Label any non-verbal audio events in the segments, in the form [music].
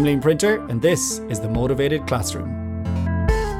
I'm Liam Printer, and this is the Motivated Classroom.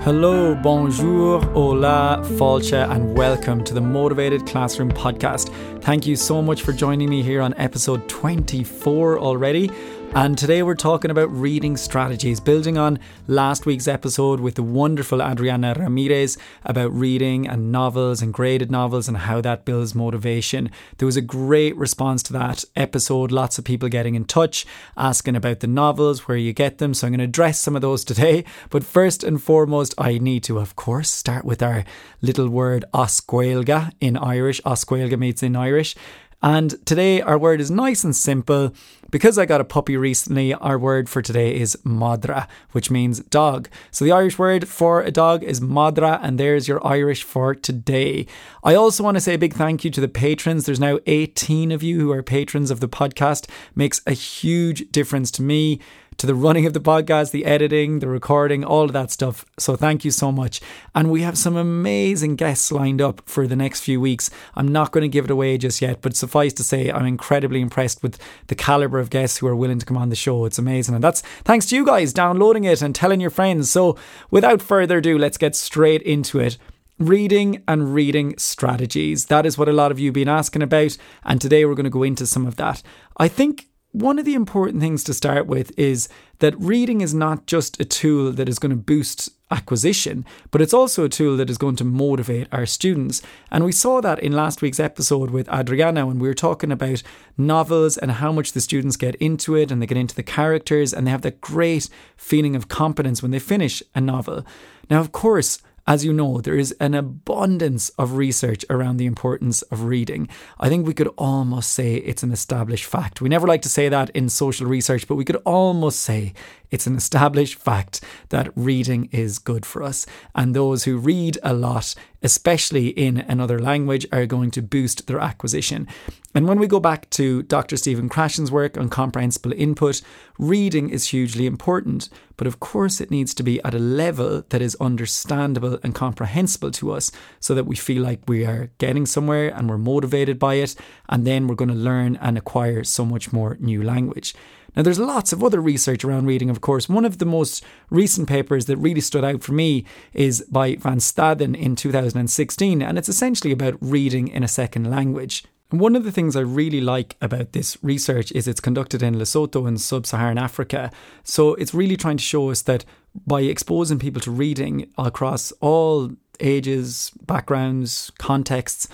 Hello, bonjour, hola, falcha, and welcome to the Motivated Classroom podcast. Thank you so much for joining me here on episode 24 already. And today we're talking about reading strategies, building on last week's episode with the wonderful Adriana Ramirez about reading and novels and graded novels and how that builds motivation. There was a great response to that episode, lots of people getting in touch, asking about the novels, where you get them. So I'm going to address some of those today. But first and foremost, I need to, of course, start with our little word as Gaeilge in Irish. As Gaeilge means in Irish. And today our word is nice and simple. Because I got a puppy recently, our word for today is madra, which means dog. So the Irish word for a dog is madra, and there's your Irish for today. I also want to say a big thank you to the patrons. There's now 18 of you who are patrons of the podcast. Makes a huge difference to me to the running of the podcast, the editing, the recording, all of that stuff. So thank you so much. And we have some amazing guests lined up for the next few weeks. I'm not going to give it away just yet, but suffice to say, I'm incredibly impressed with the caliber of guests who are willing to come on the show. It's amazing. And that's thanks to you guys downloading it and telling your friends. So without further ado, let's get straight into it reading and reading strategies. That is what a lot of you have been asking about, and today we're going to go into some of that. I think one of the important things to start with is that reading is not just a tool that is going to boost acquisition, but it's also a tool that is going to motivate our students. And we saw that in last week's episode with Adriana when we were talking about novels and how much the students get into it and they get into the characters and they have that great feeling of competence when they finish a novel. Now, of course, as you know, there is an abundance of research around the importance of reading. I think we could almost say it's an established fact. We never like to say that in social research, but we could almost say it's an established fact that reading is good for us. And those who read a lot, especially in another language, are going to boost their acquisition. And when we go back to Dr. Stephen Krashen's work on comprehensible input, reading is hugely important. But of course, it needs to be at a level that is understandable and comprehensible to us so that we feel like we are getting somewhere and we're motivated by it. And then we're going to learn and acquire so much more new language. Now, there's lots of other research around reading, of course. One of the most recent papers that really stood out for me is by Van Staden in 2016, and it's essentially about reading in a second language. One of the things I really like about this research is it's conducted in Lesotho in sub Saharan Africa. So it's really trying to show us that by exposing people to reading across all ages, backgrounds, contexts,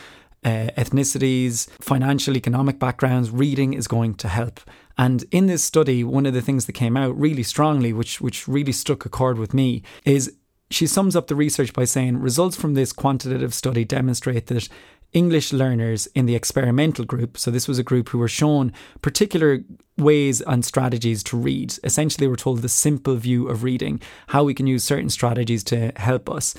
uh, ethnicities, financial, economic backgrounds, reading is going to help. And in this study, one of the things that came out really strongly, which which really struck a chord with me, is she sums up the research by saying results from this quantitative study demonstrate that English learners in the experimental group, so this was a group who were shown particular ways and strategies to read. Essentially, were told the simple view of reading, how we can use certain strategies to help us,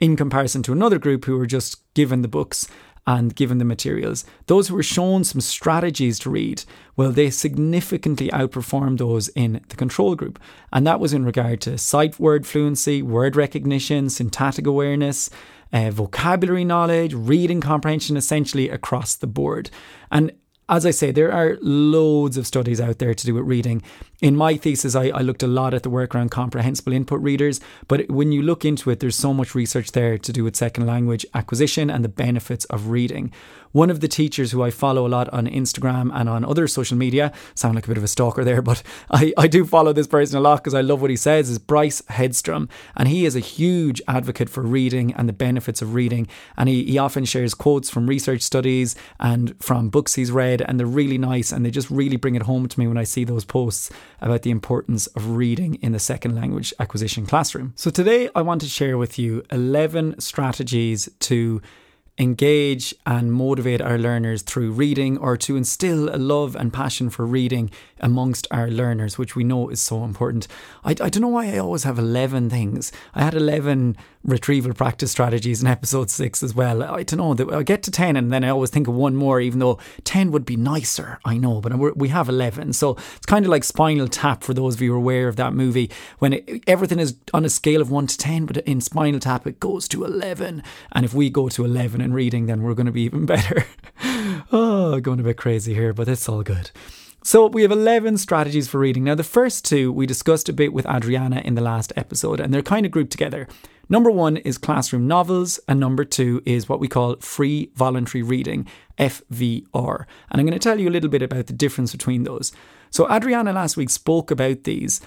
in comparison to another group who were just given the books and given the materials. Those who were shown some strategies to read, well, they significantly outperformed those in the control group. And that was in regard to sight word fluency, word recognition, syntactic awareness, uh, vocabulary knowledge, reading comprehension, essentially across the board. And as I say, there are loads of studies out there to do with reading. In my thesis, I, I, looked a lot at the work around comprehensible input readers, but when you look into it, there's so much research there to do with second language acquisition and the benefits of reading. One of the teachers who I follow a lot on Instagram and on other social media, sound like a bit of a stalker there, [laughs] but I, I do follow this person a lot because I love what he says, is Bryce Hedstrom. And he is a huge advocate for reading and the benefits of reading. And he, he often shares quotes from research studies and from books he's read, and they're really nice and they just really bring it home to me when I see those posts about the importance of reading in the second language acquisition classroom. So today I want to share with you 11 strategies to engage and motivate our learners through reading or to instill a love and passion for reading amongst our learners, which we know is so important. I, I don't know why I always have 11 things. I had 11 retrieval practice strategies in episode 6 as well. I don't know, I get to 10 and then I always think of one more, even though 10 would be nicer, I know, but we have 11. So it's kind of like Spinal Tap for those of you who are aware of that movie, when it, everything is on a scale of 1 to 10, but in Spinal Tap it goes to 11. And if we go to 11 in reading, then we're going to be even [laughs] better. oh, going a bit crazy here, but it's all good. So, we have 11 strategies for reading. Now, the first two we discussed a bit with Adriana in the last episode, and they're kind of grouped together. Number one is classroom novels, and number two is what we call free voluntary reading, FVR. And I'm going to tell you a little bit about the difference between those. So, Adriana last week spoke about these.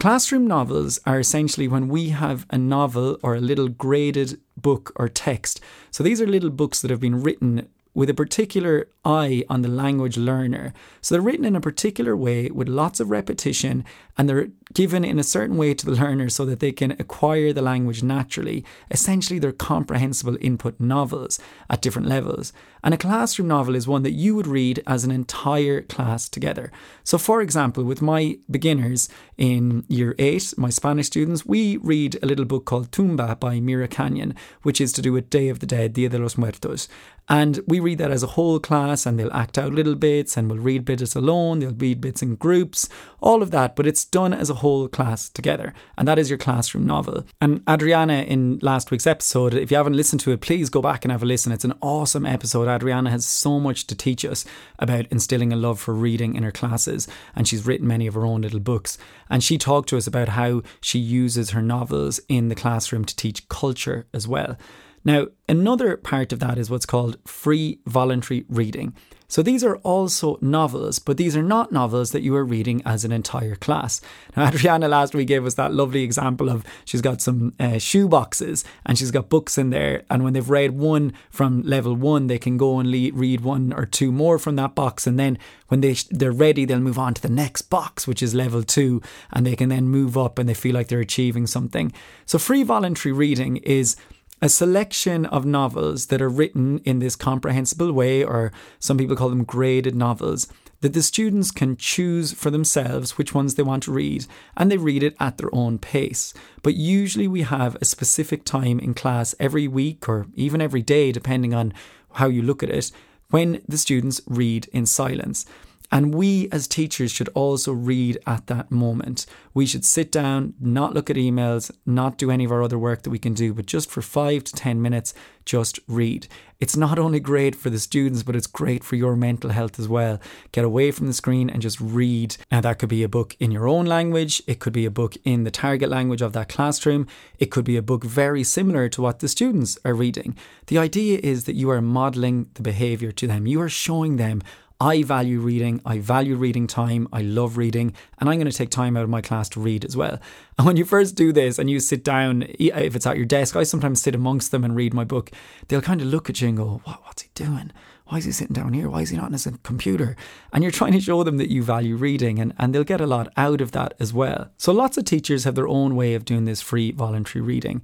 Classroom novels are essentially when we have a novel or a little graded book or text. So, these are little books that have been written with a particular eye on the language learner. So they're written in a particular way with lots of repetition and they're given in a certain way to the learner so that they can acquire the language naturally. Essentially, they're comprehensible input novels at different levels. And a classroom novel is one that you would read as an entire class together. So, for example, with my beginners in year eight, my Spanish students, we read a little book called Tumba by Mira Canion, which is to do with Day of the Dead, Dia de los Muertos. And we read that as a whole class, and they'll act out little bits, and we'll read bits alone, they'll read bits in groups, all of that, but it's done as a whole class together. And that is your classroom novel. And Adriana, in last week's episode, if you haven't listened to it, please go back and have a listen. It's an awesome episode. Adriana has so much to teach us about instilling a love for reading in her classes, and she's written many of her own little books. And she talked to us about how she uses her novels in the classroom to teach culture as well. Now, another part of that is what's called free voluntary reading. So these are also novels, but these are not novels that you are reading as an entire class. Now, [laughs] Adriana last week gave us that lovely example of she's got some uh, shoe boxes and she's got books in there. And when they've read one from level one, they can go and le- read one or two more from that box. And then when they sh- they're ready, they'll move on to the next box, which is level two, and they can then move up and they feel like they're achieving something. So free voluntary reading is a selection of novels that are written in this comprehensible way, or some people call them graded novels, that the students can choose for themselves which ones they want to read, and they read it at their own pace. But usually we have a specific time in class every week or even every day, depending on how you look at it, when the students read in silence. And we as teachers should also read at that moment. We should sit down, not look at emails, not do any of our other work that we can do, but just for five to 10 minutes, just read. It's not only great for the students, but it's great for your mental health as well. Get away from the screen and just read. Now, that could be a book in your own language, it could be a book in the target language of that classroom, it could be a book very similar to what the students are reading. The idea is that you are modeling the behavior to them, you are showing them I value reading. I value reading time. I love reading. And I'm going to take time out of my class to read as well. [laughs] And when you first do this and you sit down, if it's at your desk, I sometimes sit amongst them and read my book. They'll kind of look at you and go, what, What's he doing? Why is he sitting down here? Why is he not on his computer? And you're trying to show them that you value reading, and, and they'll get a lot out of that as well. So lots of teachers have their own way of doing this free voluntary reading.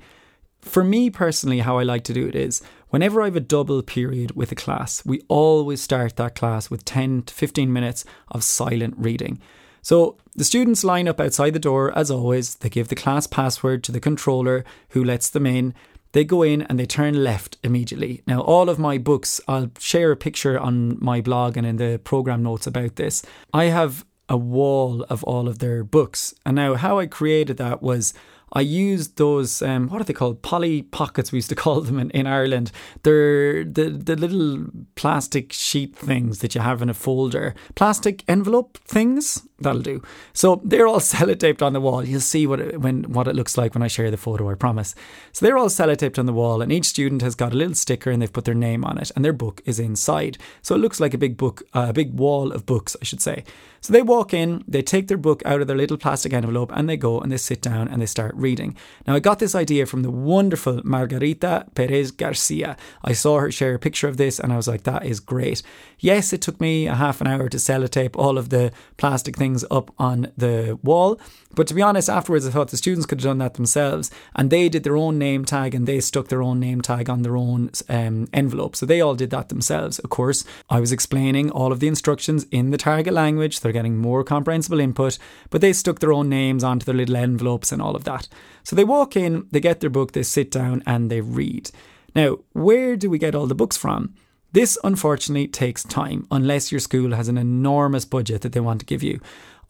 For me personally, how I like to do it is whenever I have a double period with a class, we always start that class with 10 to 15 minutes of silent reading. So the students line up outside the door as always. They give the class password to the controller who lets them in. They go in and they turn left immediately. Now, all of my books, I'll share a picture on my blog and in the program notes about this. I have a wall of all of their books. And now, how I created that was I used those um, what are they called? Polly pockets we used to call them in, in Ireland. They're the the little plastic sheet things that you have in a folder. Plastic envelope things. That'll do. So they're all [laughs] sellotaped on the wall. You'll see what it, when what it looks like when I share the photo. I promise. So they're all sellotaped on the wall, and each student has got a little sticker, and they've put their name on it, and their book is inside. So it looks like a big book, uh, a big wall of books, I should say. So they walk in, they take their book out of their little plastic envelope, and they go and they sit down and they start reading. Now I got this idea from the wonderful Margarita Perez Garcia. I saw her share a picture of this, and I was like, that is great. Yes, it took me a half an hour to sellotape all of the plastic things up on the wall. But to be honest, afterwards, I thought the students could have done that themselves. And they did their own name tag and they stuck their own name tag on their own um, envelope. So they all did that themselves. Of course, I was explaining all of the instructions in the target language. They're getting more comprehensible input, but they stuck their own names onto their little envelopes and all of that. So they walk in, they get their book, they sit down, and they read. Now, where do we get all the books from? This unfortunately takes time unless your school has an enormous budget that they want to give you.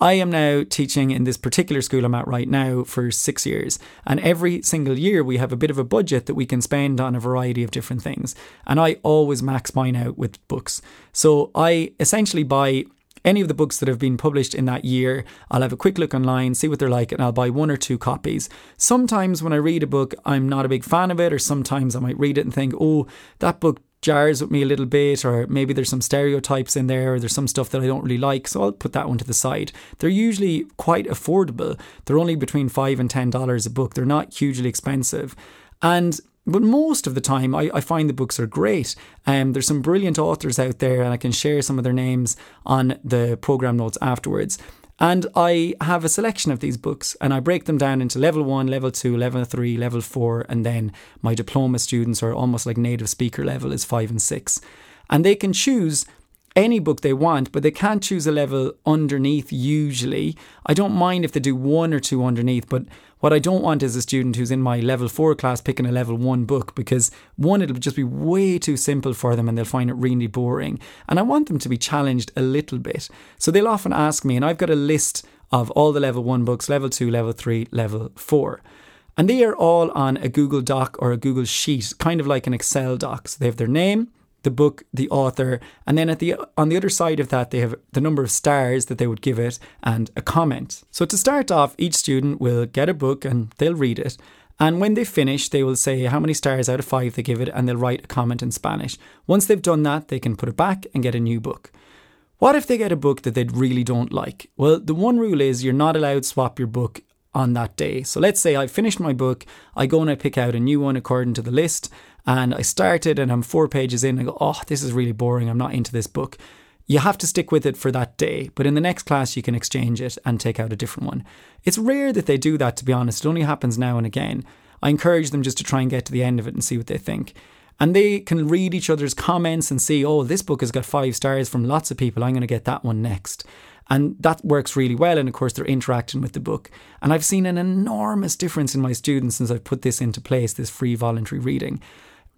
I am now teaching in this particular school I'm at right now for six years. And every single year we have a bit of a budget that we can spend on a variety of different things. And I always max mine out with books. So I essentially buy any of the books that have been published in that year. I'll have a quick look online, see what they're like, and I'll buy one or two copies. Sometimes when I read a book, I'm not a big fan of it, or sometimes I might read it and think, oh, that book jars with me a little bit, or maybe there's some stereotypes in there, or there's some stuff that I don't really like, so I'll put that one to the side. They're usually quite affordable. They're only between five and ten dollars a book. They're not hugely expensive. And but most of the time, I, I find the books are great. Um, there's some brilliant authors out there, and I can share some of their names on the program notes afterwards. And I have a selection of these books and I break them down into level one, level two, level three, level four, and then my diploma students are almost like native speaker level is five and six. And they can choose any book they want, but they can't choose a level underneath usually. I don't mind if they do one or two underneath, but what I don't want is a student who's in my level four class picking a level one book because one, it'll just be way too simple for them and they'll find it really boring. And I want them to be challenged a little bit. So they'll often ask me, and I've got a list of all the level one books level two, level three, level four. And they are all on a Google Doc or a Google Sheet, kind of like an Excel doc. So they have their name, the book, the author, and then at the on the other side of that they have the number of stars that they would give it and a comment. So to start off, each student will get a book and they'll read it. And when they finish, they will say how many stars out of five they give it and they'll write a comment in Spanish. Once they've done that, they can put it back and get a new book. What if they get a book that they really don't like? Well, the one rule is you're not allowed to swap your book on that day. So let's say I finished my book, I go and I pick out a new one according to the list, and I started and I'm four pages in. I go, oh, this is really boring. I'm not into this book. You have to stick with it for that day, but in the next class, you can exchange it and take out a different one. It's rare that they do that, to be honest. It only happens now and again. I encourage them just to try and get to the end of it and see what they think. And they can read each other's comments and see, oh, this book has got five stars from lots of people. I'm going to get that one next. And that works really well. And of course, they're interacting with the book. And I've seen an enormous difference in my students since I've put this into place, this free voluntary reading.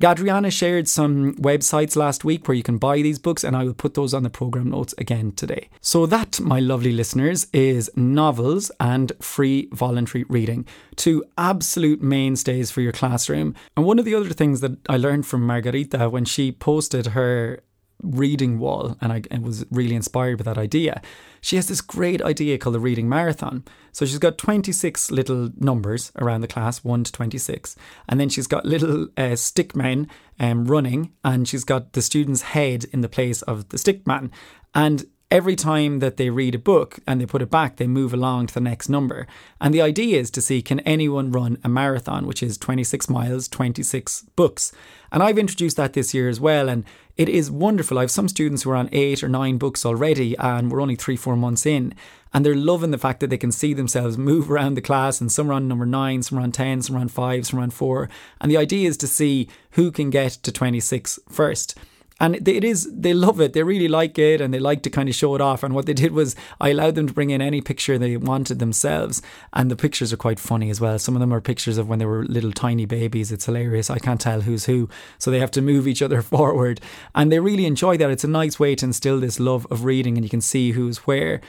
Adriana shared some websites last week where you can buy these books, and I will put those on the program notes again today. So, that, my lovely listeners, is novels and free voluntary reading, two absolute mainstays for your classroom. And one of the other things that I learned from Margarita when she posted her reading wall, and I, I was really inspired by that idea. She has this great idea called the reading marathon. So she's got 26 little numbers around the class, 1 to 26. And then she's got little uh, stick men um, running, and she's got the student's head in the place of the stick man. And every time that they read a book and they put it back, they move along to the next number. And the idea is to see can anyone run a marathon, which is 26 miles, 26 books. And I've introduced that this year as well. And it is wonderful. I have some students who are on eight or nine books already, and we're only three, four months in. And they're loving the fact that they can see themselves move [laughs] around the class, and some are on number nine, some are on 10, some are on five, some are on four. And the idea is to see who can get to 26 first and it is they love it. They really like it and they like to kind of show it off. And what they did was i allowed them to bring in any picture they wanted themselves. And the pictures are quite funny as well. Some of them are pictures of when they were little tiny babies. It's hilarious. I can't tell who's who. So they have to move each other [laughs] forward. And they really enjoy that. It's a nice way to instill this love of reading and you can see who's where.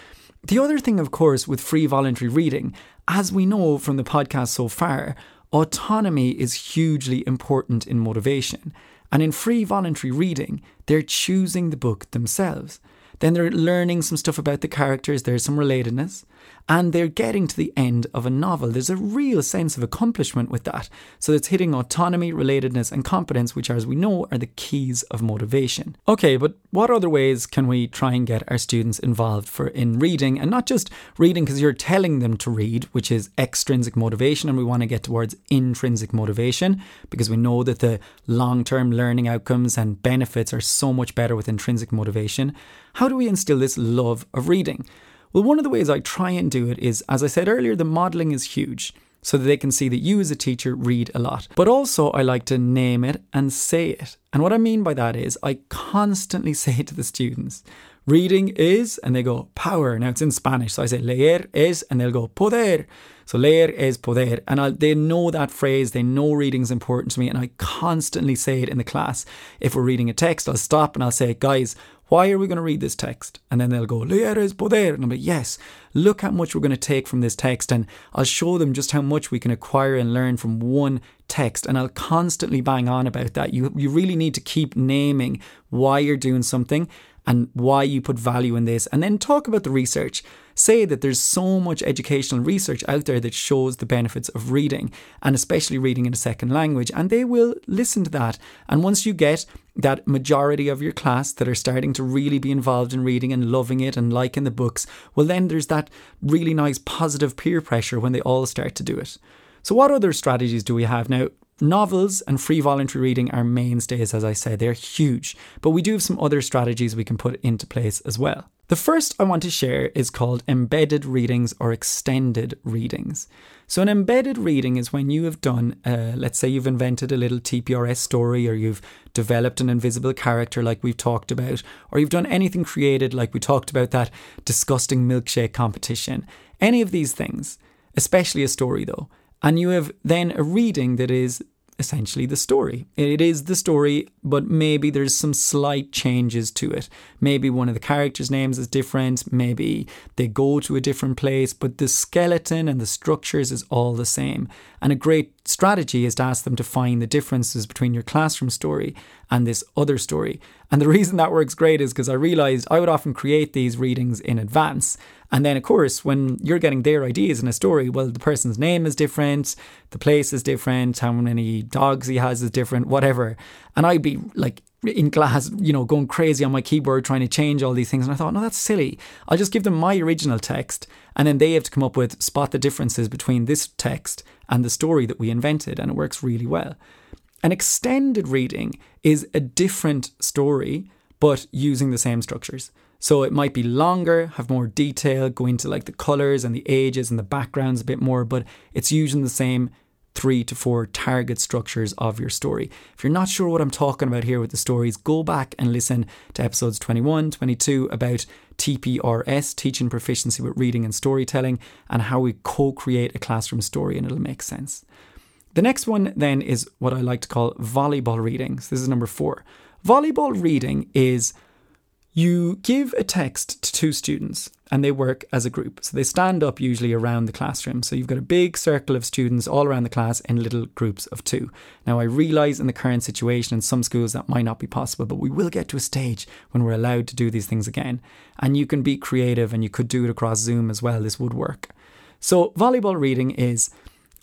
The other thing of course with free voluntary reading as we know from the podcast so far autonomy is hugely important in motivation and in free voluntary reading, they're choosing the book themselves. Then they're learning some stuff about the characters, there's some relatedness and they're getting to the end of a novel. There's a real sense of accomplishment with that. So it's hitting autonomy, relatedness, and competence, which, as we know, are the keys of motivation. Okay, but what other ways can we try and get our students involved for in reading and not just reading because you're telling them to read, which is extrinsic motivation, and we want to get towards intrinsic motivation because we know that the long-term learning outcomes and benefits are so much better with intrinsic motivation. How do we instill this love of reading? Well, one of the ways I try and do it is, as I said earlier, the modelling is huge so that they can see that you as a teacher read a lot. But also, I like to name it and say it. And what I mean by that is, I constantly [laughs] say to the students, reading is, and they go, power. Now it's in Spanish. So I say, leer es, and they'll go, poder. So leer es poder. And I'll, they know that phrase. They know reading is important to me. And I constantly say it in the class. If we're reading a text, I'll stop and I'll say, guys, why are we going to read this text? And then they'll go, Leer es poder. And I'm like, yes, look how much we're going to take from this text. And I'll show them just how much we can acquire and learn from one text. And I'll constantly bang on about that. You, you really need to keep naming why you're doing something and why you put value in this, and then talk about the research. Say that there's so much educational research out there that shows the benefits of reading, and especially reading in a second language, and they will listen to that. And once you get that majority of your class that are starting to really be involved in reading and loving it and liking the books, well, then there's that really nice positive peer pressure when they all start to do it. So, what other strategies do we have? Now, novels and free voluntary reading are mainstays, as I said, they're huge, but we do have some other strategies we can put into place as well. The first I want to share is called embedded readings or extended readings. So, an embedded reading is when you have done, uh, let's say you've invented a little TPRS story, or you've developed an invisible character like we've talked about, or you've done anything created like we talked about that disgusting milkshake competition. Any of these things, especially a story though. And you have then a reading that is essentially the story. It is the story, but maybe there's some slight changes to it. Maybe one of the characters' names is different, maybe they go to a different place, but the skeleton and the structures is all the same. And a great strategy is to ask them to find the differences between your classroom story and this other story. And the reason that works great is because I realized I would often create these readings in advance. And then, of course, when you're getting their ideas in a story, well, the person's name is different, the place is different, how many dogs he has is different, whatever. And I'd be like in class, you know, going crazy on my keyboard trying to change all these things. And I thought, no, that's silly. I'll just give them my original text and then they have to come up with spot the differences between this text and the story that we invented. And it works really well. An extended reading is a different story, but using the same structures. So it might be longer, have more detail, go into like the colors and the ages and the backgrounds a bit more, but it's using the same three to four target structures of your story. If you're not sure what I'm talking about here with the stories, go back and listen to episodes 21, 22 about TPRS, teaching proficiency with reading and storytelling, and how we co create a classroom story, and it'll make sense. The next one then is what I like to call volleyball readings. This is number four. Volleyball reading is you give a text to two students and they work as a group. So they stand up usually around the classroom. So you've got a big circle of students all around the class in little groups of two. Now, I realise in the current situation in some schools that might not be possible, but we will get to a stage when we're allowed to do these things again. And you can be creative and you could do it across Zoom as well. This would work. So, volleyball reading is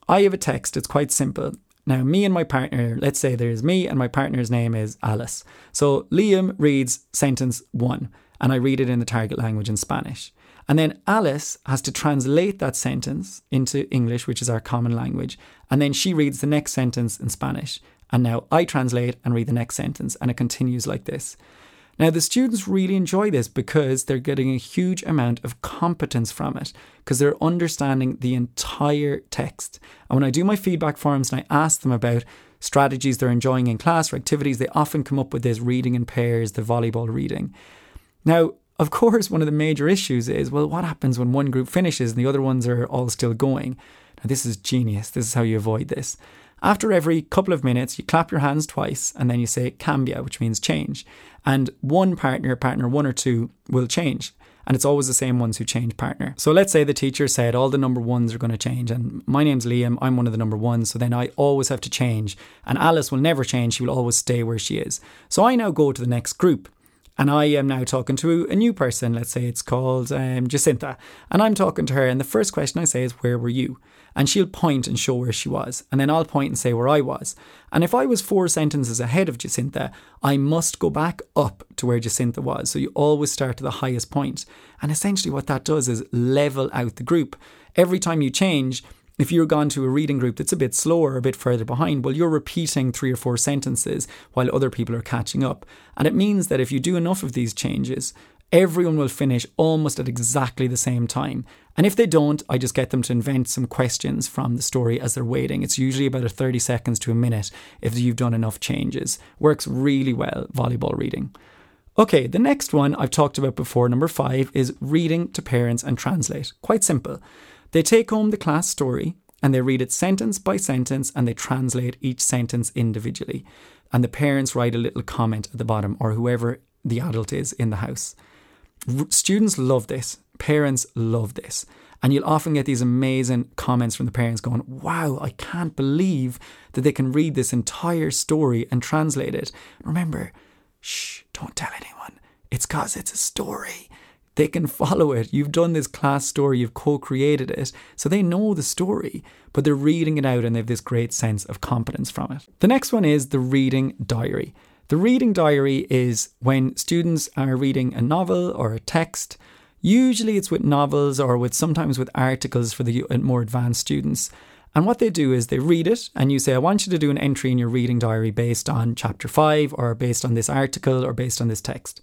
I have a text, it's quite simple. Now, me and my partner, let's say there's me and my partner's name is Alice. So Liam reads sentence one, and I read it in the target language in Spanish. And then Alice has to translate that sentence into English, which is our common language. And then she reads the next sentence in Spanish. And now I translate and read the next sentence, and it continues like this. Now, the students really enjoy this because they're getting a huge amount of competence from it because they're understanding the entire text. And when I do my feedback forums and I ask them about strategies they're enjoying in class or activities, they often come up with this reading in pairs, the volleyball reading. Now, of course, one of the major issues is well, what happens when one group finishes and the other ones are all still going? Now, this is genius. This is how you avoid this. After every couple of minutes, you clap your hands twice and then you say cambia, which means change. And one partner, partner one or two, will change. And it's always the same ones who change partner. So let's say the teacher said all the number ones are going to change, and my name's Liam, I'm one of the number ones, so then I always have to change. And Alice will never change, she will always stay where she is. So I now go to the next group. And I am now talking to a new person. Let's say it's called um, Jacinta. And I'm talking to her. And the first question I say is, Where were you? And she'll point and show where she was, and then I'll point and say where I was. And if I was four sentences ahead of Jacinta, I must go back up to where Jacinta was. So you always start at the highest point. And essentially, what that does is level out the group. Every time you change, if you're gone to a reading group that's a bit slower, a bit further behind, well, you're repeating three or four sentences while other people are catching up. And it means that if you do enough of these changes, everyone will finish almost at exactly the same time. And if they don't, I just get them to invent some questions from the story as they're waiting. It's usually about a 30 seconds to a minute if you've done enough changes. Works really well, volleyball reading. Okay, the next one I've talked about before, number five, is reading to parents and translate. Quite simple. They take home the class story and they read it sentence by sentence and they translate each sentence individually. And the parents write a little comment at the bottom or whoever the adult is in the house students love this, parents love this. And you'll often get these amazing comments from the parents going, Wow, I can't believe that they can read this entire story and translate it. Remember, shh, don't tell anyone. It's because it's a story. They can [laughs] follow it. You've done this class story, you've co created it. So they know the story, but they're reading it out and they have this great sense of competence from it. The next one is the reading diary. The reading diary is when students are reading a novel or a text. Usually it's with novels or with sometimes with articles for the uh, more advanced students. And what they do is they read it and you say, I want you to do an entry in your reading diary based on chapter 5 or based on this article or based on this text.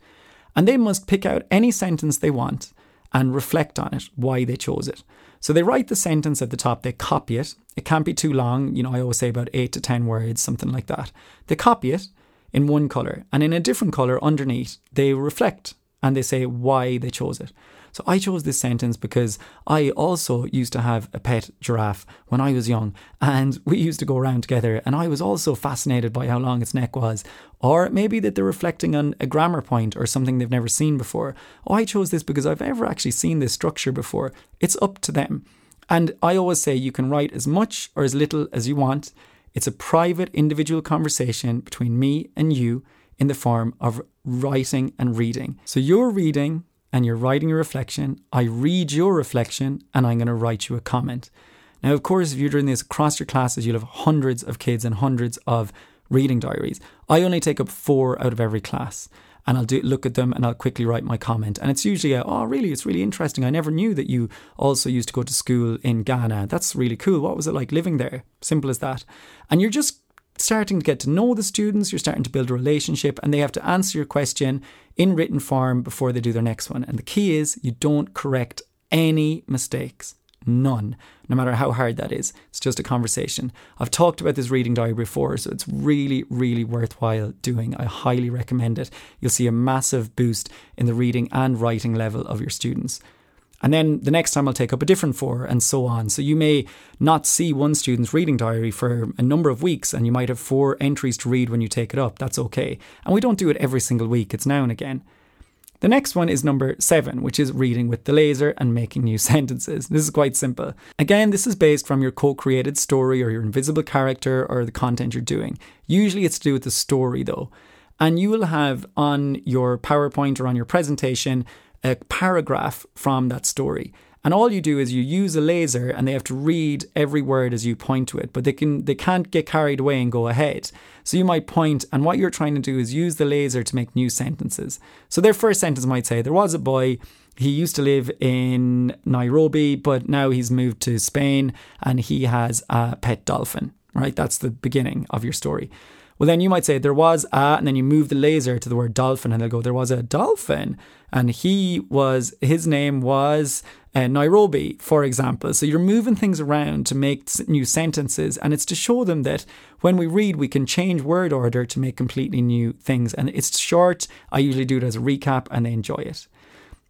And they must pick out any sentence they want and reflect on it, why they chose it. So they write the sentence at the top, they copy it. It can't be too long. You know, I always say about eight to 10 words, something like that. They copy it in one colour and in a different colour underneath, they reflect and they say why they chose it. So I chose this sentence because I also used to have a pet giraffe when I was young, and [laughs] we used to go around together, and I was also fascinated by how long its neck was. Or maybe that they're reflecting on a grammar point or something they've never seen before. Oh, I chose this because I've ever actually seen this structure before. It's up to them. And I always say you can write as much or as little as you want. It's a private, individual conversation between me and you in the form of writing and reading. So you're reading and you're writing a reflection. I read your reflection and I'm going to write you a comment. Now, of course, if you're doing this across your classes, you'll have hundreds of kids and hundreds of reading diaries. I only take up four out of every class and I'll do look at them and I'll quickly write my comment. And it's usually a, oh really, it's really interesting. I never knew that you also used to go to school in Ghana. That's really cool. What was it like living there? Simple as that. And you're just starting to get to know the students, you're starting to build a relationship, and they have to answer your question in written form before they do their next one. And the key is you don't correct any mistakes. None, no matter how hard that is. It's just a conversation. I've talked about this reading diary before, so it's really, really worthwhile doing. I highly recommend it. You'll see a massive boost in the reading and writing level of your students. And then the next time I'll take up a different four and so on. So you may not see one student's reading diary for a number of weeks and you might have four entries to read when you take it up. That's okay. And we don't do it every single week, it's now and again. The next one is number seven, which is reading with the laser and making new [laughs] sentences. This is quite simple. Again, this is based from your co created story or your invisible character or the content you're doing. Usually it's to do with the story though. And you will have on your PowerPoint or on your presentation a paragraph from that story. And all you do is you use a laser and they have to read every word as you point to it, but they can they can't get carried away and go ahead. So you might point and what you're trying to do is use the laser to make new sentences. So their first sentence might say there was a boy he used to live in Nairobi, but now he's moved to Spain and he has a pet dolphin, right? That's the beginning of your story. Well, then you might say there was a, and then you move the laser to the word dolphin, and they'll go, there was a dolphin, and he was, his name was uh, Nairobi, for example. So you're moving things around to make new sentences, and it's to show them that when we read, we can change word order to make completely new things. And it's short. I usually do it as a recap, and they enjoy it.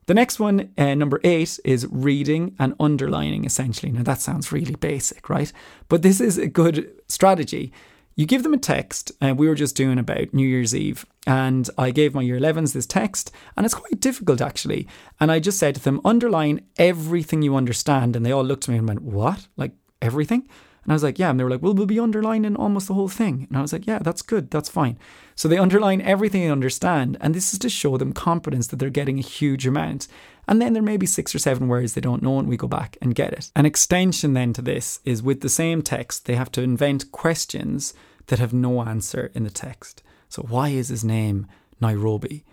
The next one, uh, number eight, is reading and underlining essentially. Now, that sounds really basic, right? But this is a good strategy you give them a text, and uh, we were just doing about New Year's Eve, and I gave my year 11s this text, and it's quite difficult actually. And I just said to them, underline everything you understand. And they all looked at me and went, What? Like everything? And I was like, Yeah. And they were like, Well, we'll be underlining almost the whole thing. And I was like, Yeah, that's good. That's fine. So they underline everything they understand. And this is to show them confidence that they're getting a huge amount. And then there may be six or seven words they don't know, and we go back and get it. An extension then to this is with the same text, they have to invent questions that have no answer in the text. So, why is his name Nairobi?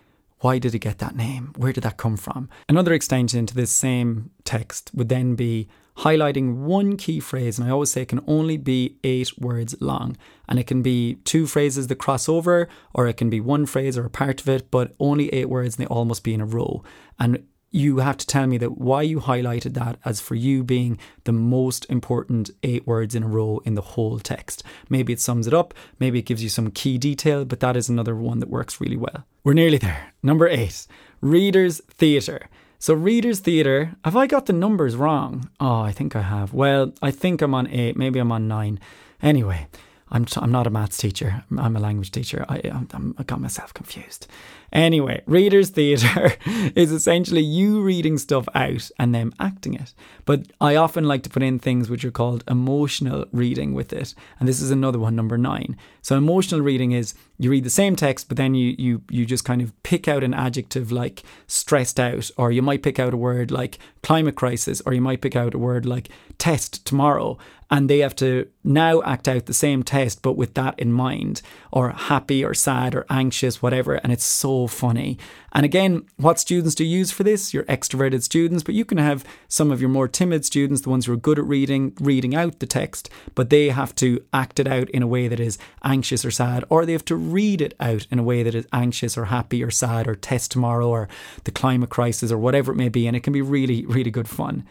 Why did he get that name? Where did that come from? Another extension to this same text would then be highlighting one key phrase, and I always say it can only be eight words long. And it can be two phrases that cross over, or it can be one phrase or a part of it, but only eight words and they all must be in a row. And you have to tell me that why you highlighted that as for you being the most important eight words in a row in the whole text. Maybe it sums it up, maybe it gives you some key detail, but that is another one that works really well. We're nearly there. Number eight, readers' theatre. So, readers' theatre, have I got the numbers wrong? Oh, I think I have. Well, I think I'm on eight, maybe I'm on nine. Anyway, I'm, t- I'm not a maths teacher. I'm a language teacher. I, I'm, I got myself confused. Anyway, reader's theatre [laughs] is essentially you reading stuff out and them acting it. But I often like to put in things which are called emotional reading with it. And this is another one, number nine. So emotional reading is you read the same text, but then you you you just kind of pick out an adjective like stressed out, or you might pick out a word like climate crisis, or you might pick out a word like test tomorrow, and they have to now act out the same test but with that in mind or happy or sad or anxious whatever and it's so funny. And again what students do you use for this? Your extroverted students but you can have some of your more timid students the ones who are good at reading reading out the text but they have to act it out in a way that is anxious or sad or they have to read it out in a way that is anxious or happy or sad or test tomorrow or the climate crisis or whatever it may be and it can be really really good fun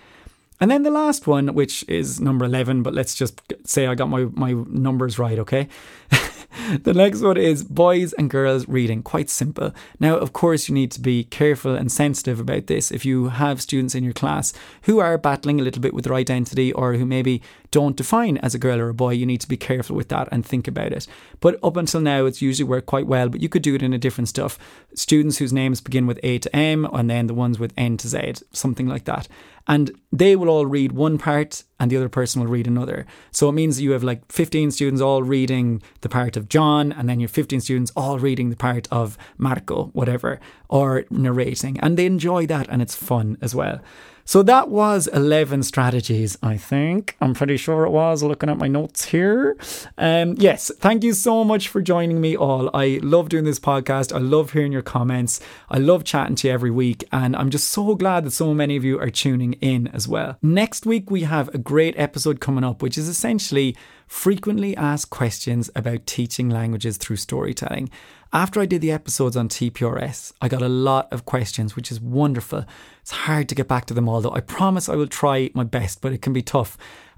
and then the last one, which is number 11, but let's just say I got my, my numbers right, okay? [laughs] the next one is boys and girls reading. Quite simple. Now, of course, you need to be careful and sensitive about this. If you have students in your class who are battling a little bit with their identity or who maybe don't define as a girl or a boy, you need to be careful with that and think about it. But up until now, it's usually worked quite well, but you could do it in a different stuff. Students whose names begin with A to M and then the ones with N to Z, something like that and they will all read one part and the other person will read another. So it means you have like 15 students all reading the part of John, and then you have 15 students all reading the part of Marco, whatever, or narrating. And they enjoy that and it's fun as well. So that was 11 strategies, I think. I'm pretty sure it was looking at my notes here. Um, yes, thank you so much for joining me all. I love doing this podcast. I love hearing your comments. I love chatting to you every week. And I'm just so glad that so many of you are tuning in as well. Next week, we have a great episode coming up, which is essentially frequently asked questions about teaching languages through storytelling. After I did the episodes on TPRS, I got a lot of questions, which is wonderful. It's hard to get back to them all, though. I promise I will try my best, but it can be tough.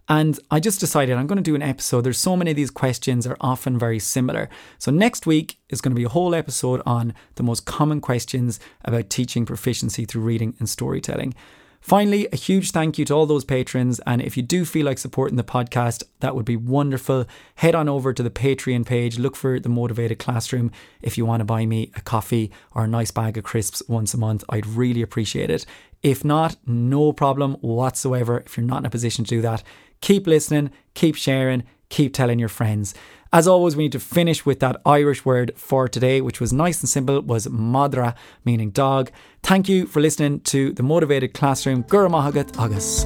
And I just decided I'm going to do an episode. There's so many of these questions are often very similar. So next week is going to be a whole episode on the most common questions about teaching proficiency through reading and storytelling. Finally, a huge thank you to all those patrons. And if you do feel like supporting the podcast, that would be wonderful. Head on over to the Patreon page, look for the Motivated Classroom if you want to buy me a coffee or a nice bag of crisps once a month. I'd really appreciate it. If not, no problem whatsoever. If you're not in a position to do that, keep listening, keep sharing, keep telling your friends. As always, we need to finish with that Irish word for today, which was nice and simple, was madra, meaning dog. Thank you for listening to The Motivated Classroom. Go raibh maith agat agus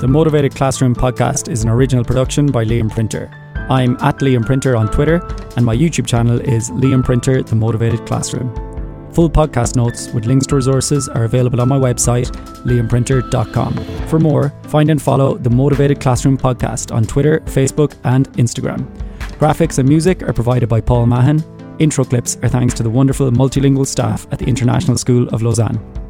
The Motivated Classroom podcast is an original production by Liam Printer. I'm at Liam Printer on Twitter, and my YouTube channel is Liam Printer The Motivated Classroom. Full podcast notes with links to resources are available on my website, liamprinter.com. For more, find and follow the Motivated Classroom podcast on Twitter, Facebook, and Instagram. Graphics and music are provided by Paul Mahan. Intro clips are thanks to the wonderful multilingual staff at the International School of Lausanne.